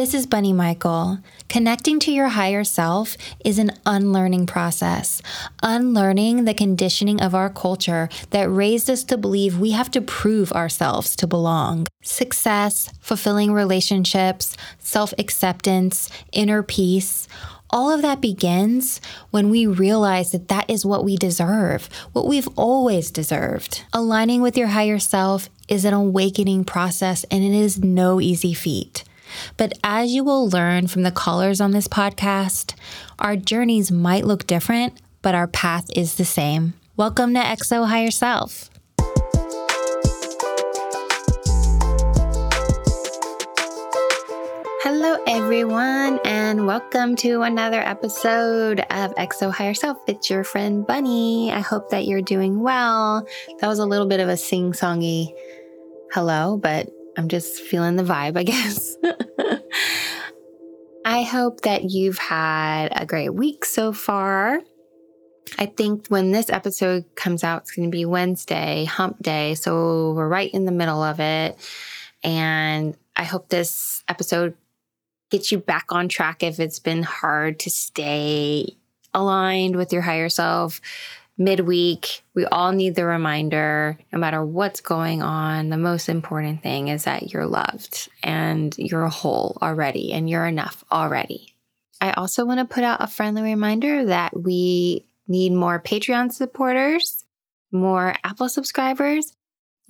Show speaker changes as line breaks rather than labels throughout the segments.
This is Bunny Michael. Connecting to your higher self is an unlearning process. Unlearning the conditioning of our culture that raised us to believe we have to prove ourselves to belong. Success, fulfilling relationships, self acceptance, inner peace. All of that begins when we realize that that is what we deserve, what we've always deserved. Aligning with your higher self is an awakening process and it is no easy feat. But as you will learn from the callers on this podcast, our journeys might look different, but our path is the same. Welcome to XO Higher Self. Hello, everyone, and welcome to another episode of XO Higher Self. It's your friend Bunny. I hope that you're doing well. That was a little bit of a sing songy hello, but I'm just feeling the vibe, I guess. I hope that you've had a great week so far. I think when this episode comes out, it's going to be Wednesday, hump day. So we're right in the middle of it. And I hope this episode gets you back on track if it's been hard to stay aligned with your higher self, midweek. We all need the reminder no matter what's going on. The most important thing is that you're loved and you're whole already and you're enough already. I also want to put out a friendly reminder that we need more Patreon supporters, more Apple subscribers,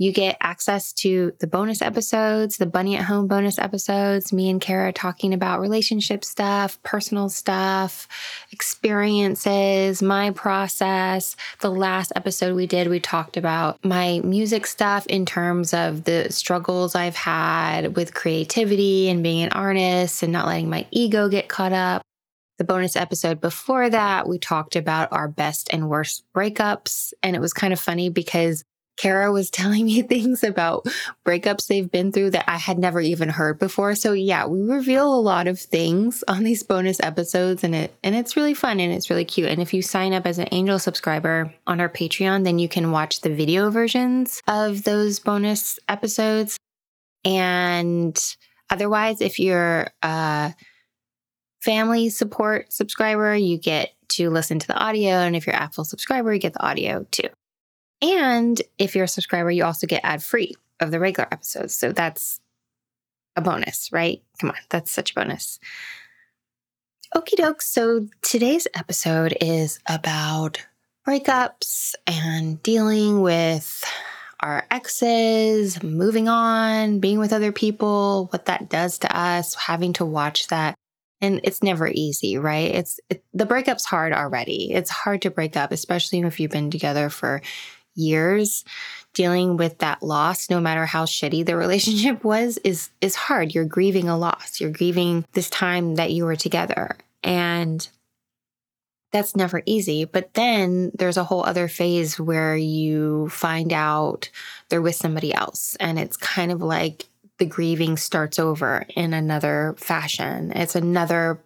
you get access to the bonus episodes, the Bunny at Home bonus episodes, me and Kara talking about relationship stuff, personal stuff, experiences, my process. The last episode we did, we talked about my music stuff in terms of the struggles I've had with creativity and being an artist and not letting my ego get caught up. The bonus episode before that, we talked about our best and worst breakups. And it was kind of funny because Kara was telling me things about breakups they've been through that I had never even heard before. So yeah, we reveal a lot of things on these bonus episodes and it and it's really fun and it's really cute. And if you sign up as an angel subscriber on our Patreon, then you can watch the video versions of those bonus episodes. And otherwise, if you're a family support subscriber, you get to listen to the audio. And if you're Apple subscriber, you get the audio too. And if you're a subscriber, you also get ad free of the regular episodes. So that's a bonus, right? Come on, that's such a bonus. Okie doke. So today's episode is about breakups and dealing with our exes, moving on, being with other people, what that does to us, having to watch that. And it's never easy, right? It's it, the breakup's hard already. It's hard to break up, especially if you've been together for years dealing with that loss no matter how shitty the relationship was is is hard. You're grieving a loss. You're grieving this time that you were together. And that's never easy. But then there's a whole other phase where you find out they're with somebody else. And it's kind of like the grieving starts over in another fashion. It's another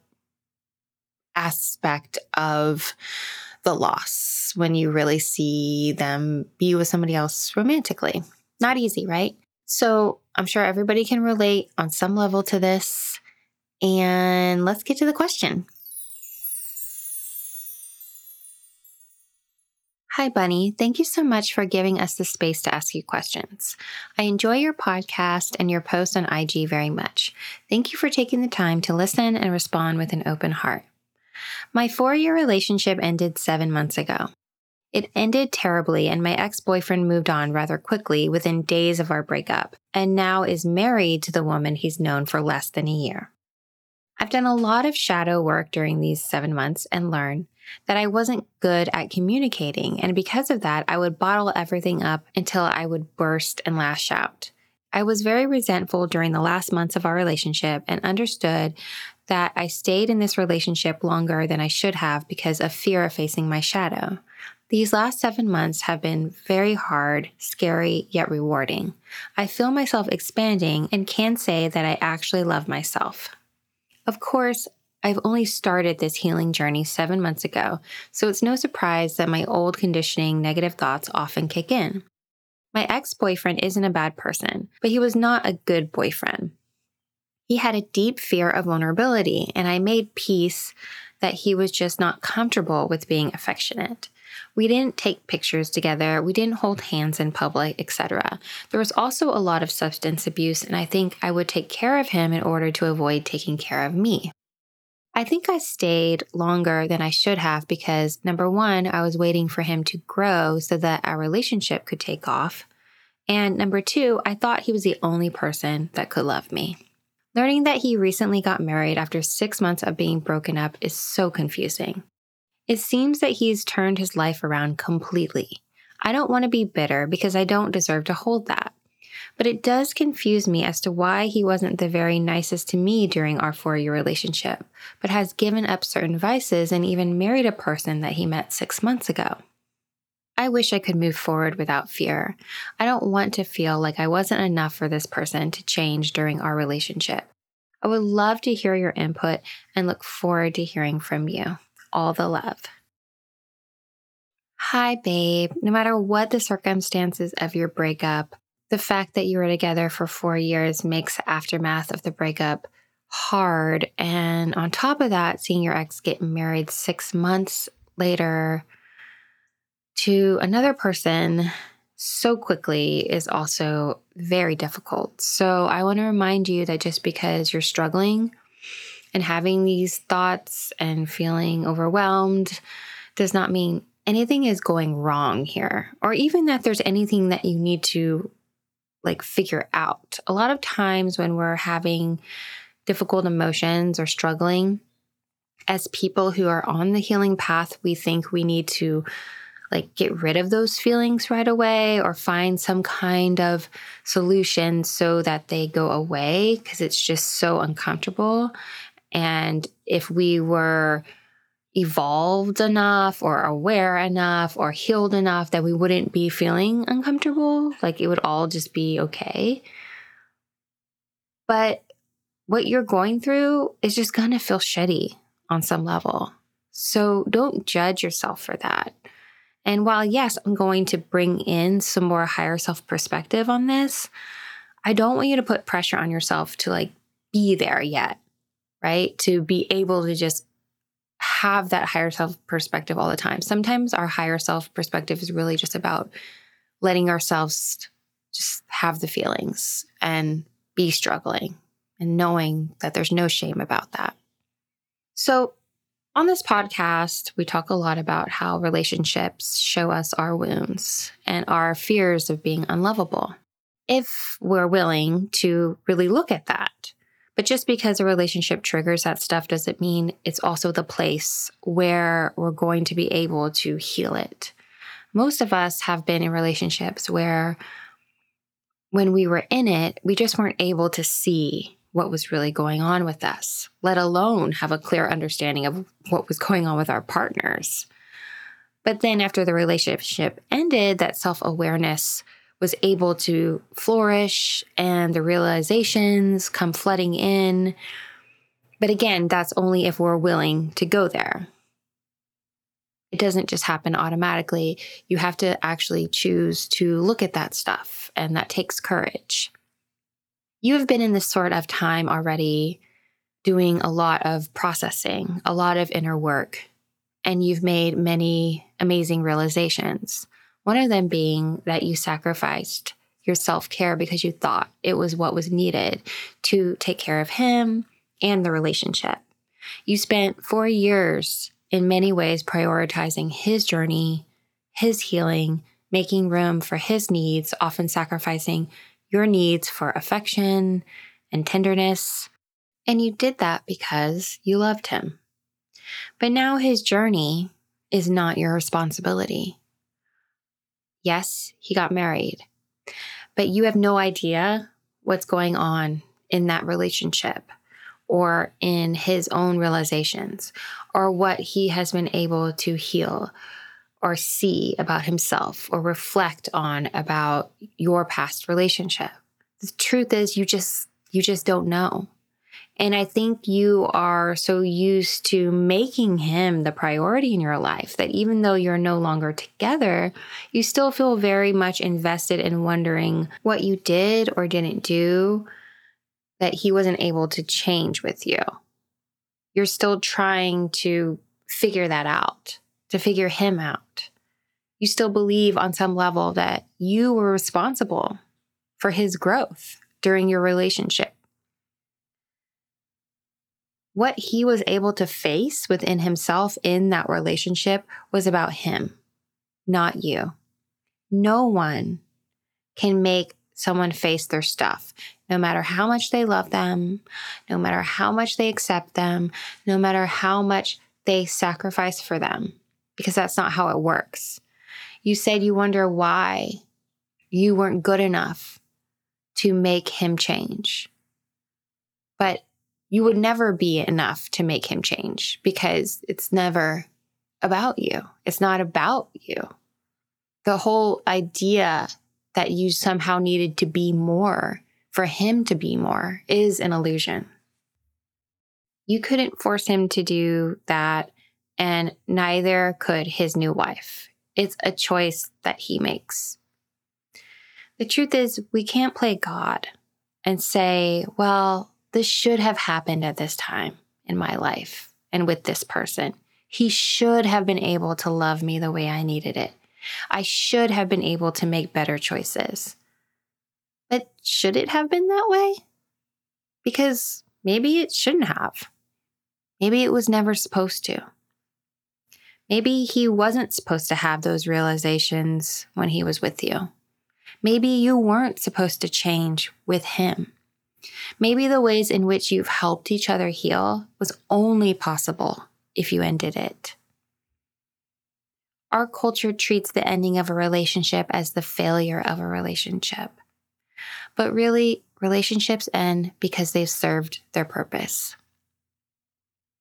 aspect of the loss when you really see them be with somebody else romantically. Not easy, right? So I'm sure everybody can relate on some level to this. And let's get to the question Hi, Bunny. Thank you so much for giving us the space to ask you questions. I enjoy your podcast and your post on IG very much. Thank you for taking the time to listen and respond with an open heart. My four year relationship ended seven months ago. It ended terribly, and my ex boyfriend moved on rather quickly within days of our breakup, and now is married to the woman he's known for less than a year. I've done a lot of shadow work during these seven months and learned that I wasn't good at communicating. And because of that, I would bottle everything up until I would burst and lash out. I was very resentful during the last months of our relationship and understood that I stayed in this relationship longer than I should have because of fear of facing my shadow. These last seven months have been very hard, scary, yet rewarding. I feel myself expanding and can say that I actually love myself. Of course, I've only started this healing journey seven months ago, so it's no surprise that my old conditioning negative thoughts often kick in. My ex boyfriend isn't a bad person, but he was not a good boyfriend. He had a deep fear of vulnerability, and I made peace that he was just not comfortable with being affectionate. We didn't take pictures together, we didn't hold hands in public, etc. There was also a lot of substance abuse, and I think I would take care of him in order to avoid taking care of me. I think I stayed longer than I should have because number one, I was waiting for him to grow so that our relationship could take off. And number two, I thought he was the only person that could love me. Learning that he recently got married after six months of being broken up is so confusing. It seems that he's turned his life around completely. I don't want to be bitter because I don't deserve to hold that. But it does confuse me as to why he wasn't the very nicest to me during our four year relationship, but has given up certain vices and even married a person that he met six months ago. I wish I could move forward without fear. I don't want to feel like I wasn't enough for this person to change during our relationship. I would love to hear your input and look forward to hearing from you. All the love. Hi, babe. No matter what the circumstances of your breakup, the fact that you were together for four years makes the aftermath of the breakup hard. And on top of that, seeing your ex get married six months later to another person so quickly is also very difficult. So I want to remind you that just because you're struggling and having these thoughts and feeling overwhelmed does not mean anything is going wrong here, or even that there's anything that you need to like figure out. A lot of times when we're having difficult emotions or struggling, as people who are on the healing path, we think we need to like get rid of those feelings right away or find some kind of solution so that they go away because it's just so uncomfortable. And if we were evolved enough or aware enough or healed enough that we wouldn't be feeling uncomfortable. Like it would all just be okay. But what you're going through is just going to feel shitty on some level. So don't judge yourself for that. And while, yes, I'm going to bring in some more higher self perspective on this, I don't want you to put pressure on yourself to like be there yet, right? To be able to just have that higher self perspective all the time. Sometimes our higher self perspective is really just about letting ourselves just have the feelings and be struggling and knowing that there's no shame about that. So, on this podcast, we talk a lot about how relationships show us our wounds and our fears of being unlovable. If we're willing to really look at that but just because a relationship triggers that stuff doesn't mean it's also the place where we're going to be able to heal it. Most of us have been in relationships where when we were in it, we just weren't able to see what was really going on with us, let alone have a clear understanding of what was going on with our partners. But then after the relationship ended, that self awareness was able to flourish and the realizations come flooding in. But again, that's only if we're willing to go there. It doesn't just happen automatically. You have to actually choose to look at that stuff, and that takes courage. You have been in this sort of time already doing a lot of processing, a lot of inner work, and you've made many amazing realizations. One of them being that you sacrificed your self care because you thought it was what was needed to take care of him and the relationship. You spent four years in many ways prioritizing his journey, his healing, making room for his needs, often sacrificing your needs for affection and tenderness. And you did that because you loved him. But now his journey is not your responsibility. Yes, he got married, but you have no idea what's going on in that relationship or in his own realizations or what he has been able to heal or see about himself or reflect on about your past relationship. The truth is you just you just don't know. And I think you are so used to making him the priority in your life that even though you're no longer together, you still feel very much invested in wondering what you did or didn't do that he wasn't able to change with you. You're still trying to figure that out, to figure him out. You still believe on some level that you were responsible for his growth during your relationship what he was able to face within himself in that relationship was about him, not you. No one can make someone face their stuff, no matter how much they love them, no matter how much they accept them, no matter how much they sacrifice for them, because that's not how it works. You said you wonder why you weren't good enough to make him change. But you would never be enough to make him change because it's never about you. It's not about you. The whole idea that you somehow needed to be more for him to be more is an illusion. You couldn't force him to do that, and neither could his new wife. It's a choice that he makes. The truth is, we can't play God and say, well, this should have happened at this time in my life and with this person. He should have been able to love me the way I needed it. I should have been able to make better choices. But should it have been that way? Because maybe it shouldn't have. Maybe it was never supposed to. Maybe he wasn't supposed to have those realizations when he was with you. Maybe you weren't supposed to change with him. Maybe the ways in which you've helped each other heal was only possible if you ended it. Our culture treats the ending of a relationship as the failure of a relationship. But really, relationships end because they've served their purpose.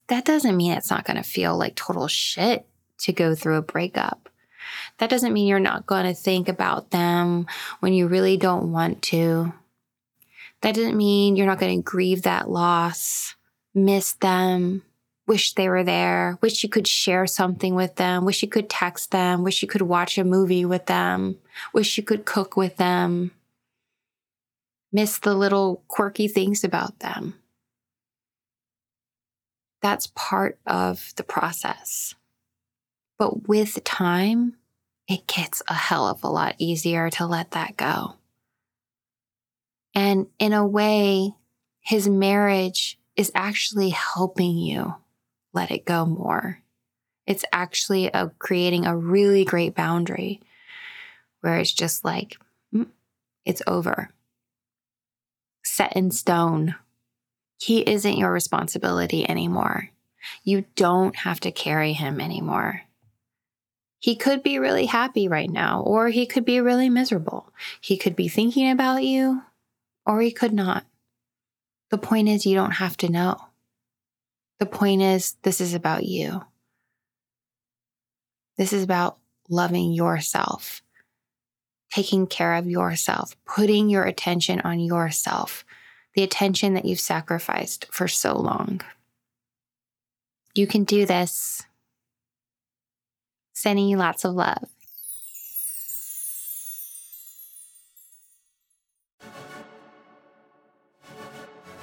That doesn't mean it's not going to feel like total shit to go through a breakup. That doesn't mean you're not going to think about them when you really don't want to. That doesn't mean you're not going to grieve that loss, miss them, wish they were there, wish you could share something with them, wish you could text them, wish you could watch a movie with them, wish you could cook with them, miss the little quirky things about them. That's part of the process. But with time, it gets a hell of a lot easier to let that go. And in a way, his marriage is actually helping you let it go more. It's actually a, creating a really great boundary where it's just like, mm, it's over, set in stone. He isn't your responsibility anymore. You don't have to carry him anymore. He could be really happy right now, or he could be really miserable. He could be thinking about you, or he could not. The point is, you don't have to know. The point is, this is about you. This is about loving yourself, taking care of yourself, putting your attention on yourself, the attention that you've sacrificed for so long. You can do this. Sending you lots of love.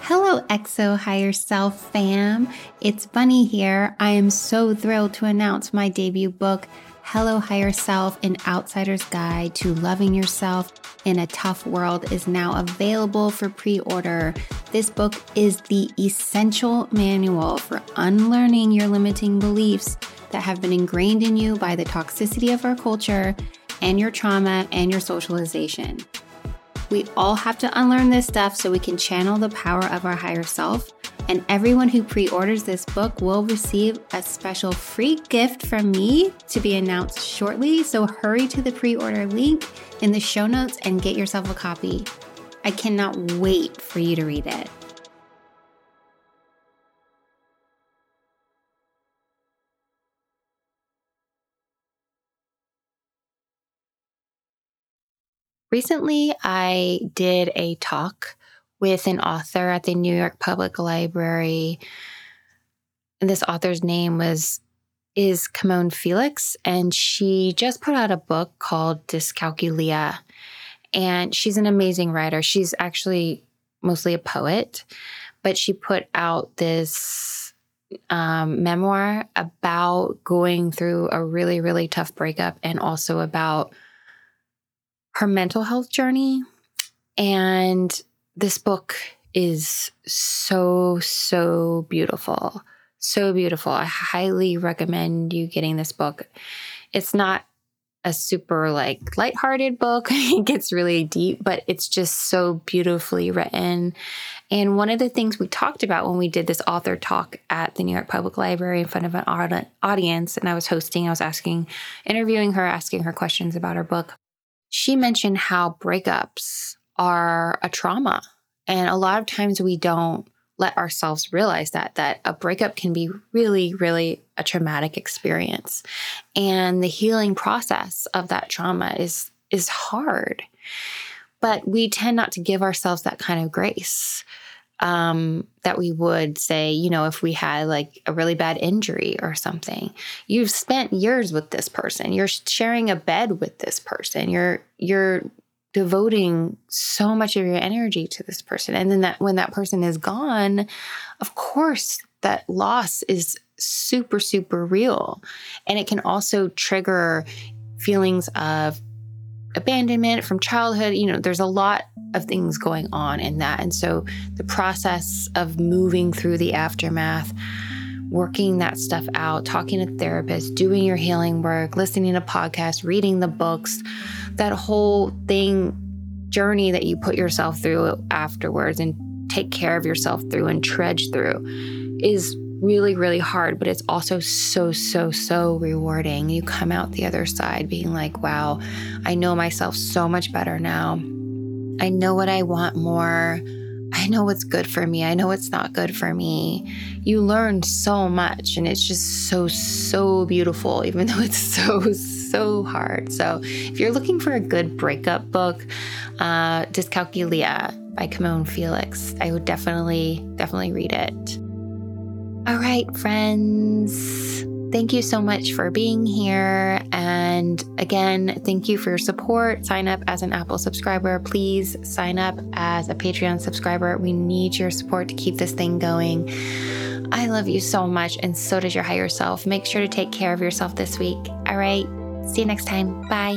Hello, XO Higher Self fam. It's Bunny here. I am so thrilled to announce my debut book, Hello Higher Self, an outsider's guide to loving yourself in a tough world, is now available for pre order. This book is the essential manual for unlearning your limiting beliefs that have been ingrained in you by the toxicity of our culture and your trauma and your socialization. We all have to unlearn this stuff so we can channel the power of our higher self and everyone who pre orders this book will receive a special free gift from me to be announced shortly. So hurry to the pre order link in the show notes and get yourself a copy. I cannot wait for you to read it.
Recently, I did a talk with an author at the New York Public Library. And this author's name was is Camonghne Felix, and she just put out a book called Dyscalculia. And she's an amazing writer. She's actually mostly a poet, but she put out this um, memoir about going through a really, really tough breakup and also about her mental health journey. And this book is so, so beautiful. So beautiful. I highly recommend you getting this book. It's not a super like lighthearted book. it gets really deep, but it's just so beautifully written. And one of the things we talked about when we did this author talk at the New York Public Library in front of an audience, and I was hosting, I was asking, interviewing her, asking her questions about her book. She mentioned how breakups are a trauma. And a lot of times we don't let ourselves realize that that a breakup can be really really a traumatic experience. And the healing process of that trauma is is hard. But we tend not to give ourselves that kind of grace um, that we would say, you know, if we had like a really bad injury or something. You've spent years with this person. You're sharing a bed with this person. You're you're devoting so much of your energy to this person and then that when that person is gone of course that loss is super super real and it can also trigger feelings of abandonment from childhood you know there's a lot of things going on in that. And so the process of moving through the aftermath working that stuff out talking to therapists doing your healing work listening to podcasts reading the books that whole thing journey that you put yourself through afterwards and take care of yourself through and trudge through is really, really hard, but it's also so, so, so rewarding. You come out the other side being like, wow, I know myself so much better now. I know what I want more. I know what's good for me. I know what's not good for me. You learn so much, and it's just so, so beautiful, even though it's so, so hard. So, if you're looking for a good breakup book, uh, Dyscalculia by Camonghne Felix, I would definitely, definitely read it. All right, friends. Thank you so much for being here. And again, thank you for your support. Sign up as an Apple subscriber. Please sign up as a Patreon subscriber. We need your support to keep this thing going. I love you so much, and so does your higher self. Make sure to take care of yourself this week. All right. See you next time. Bye.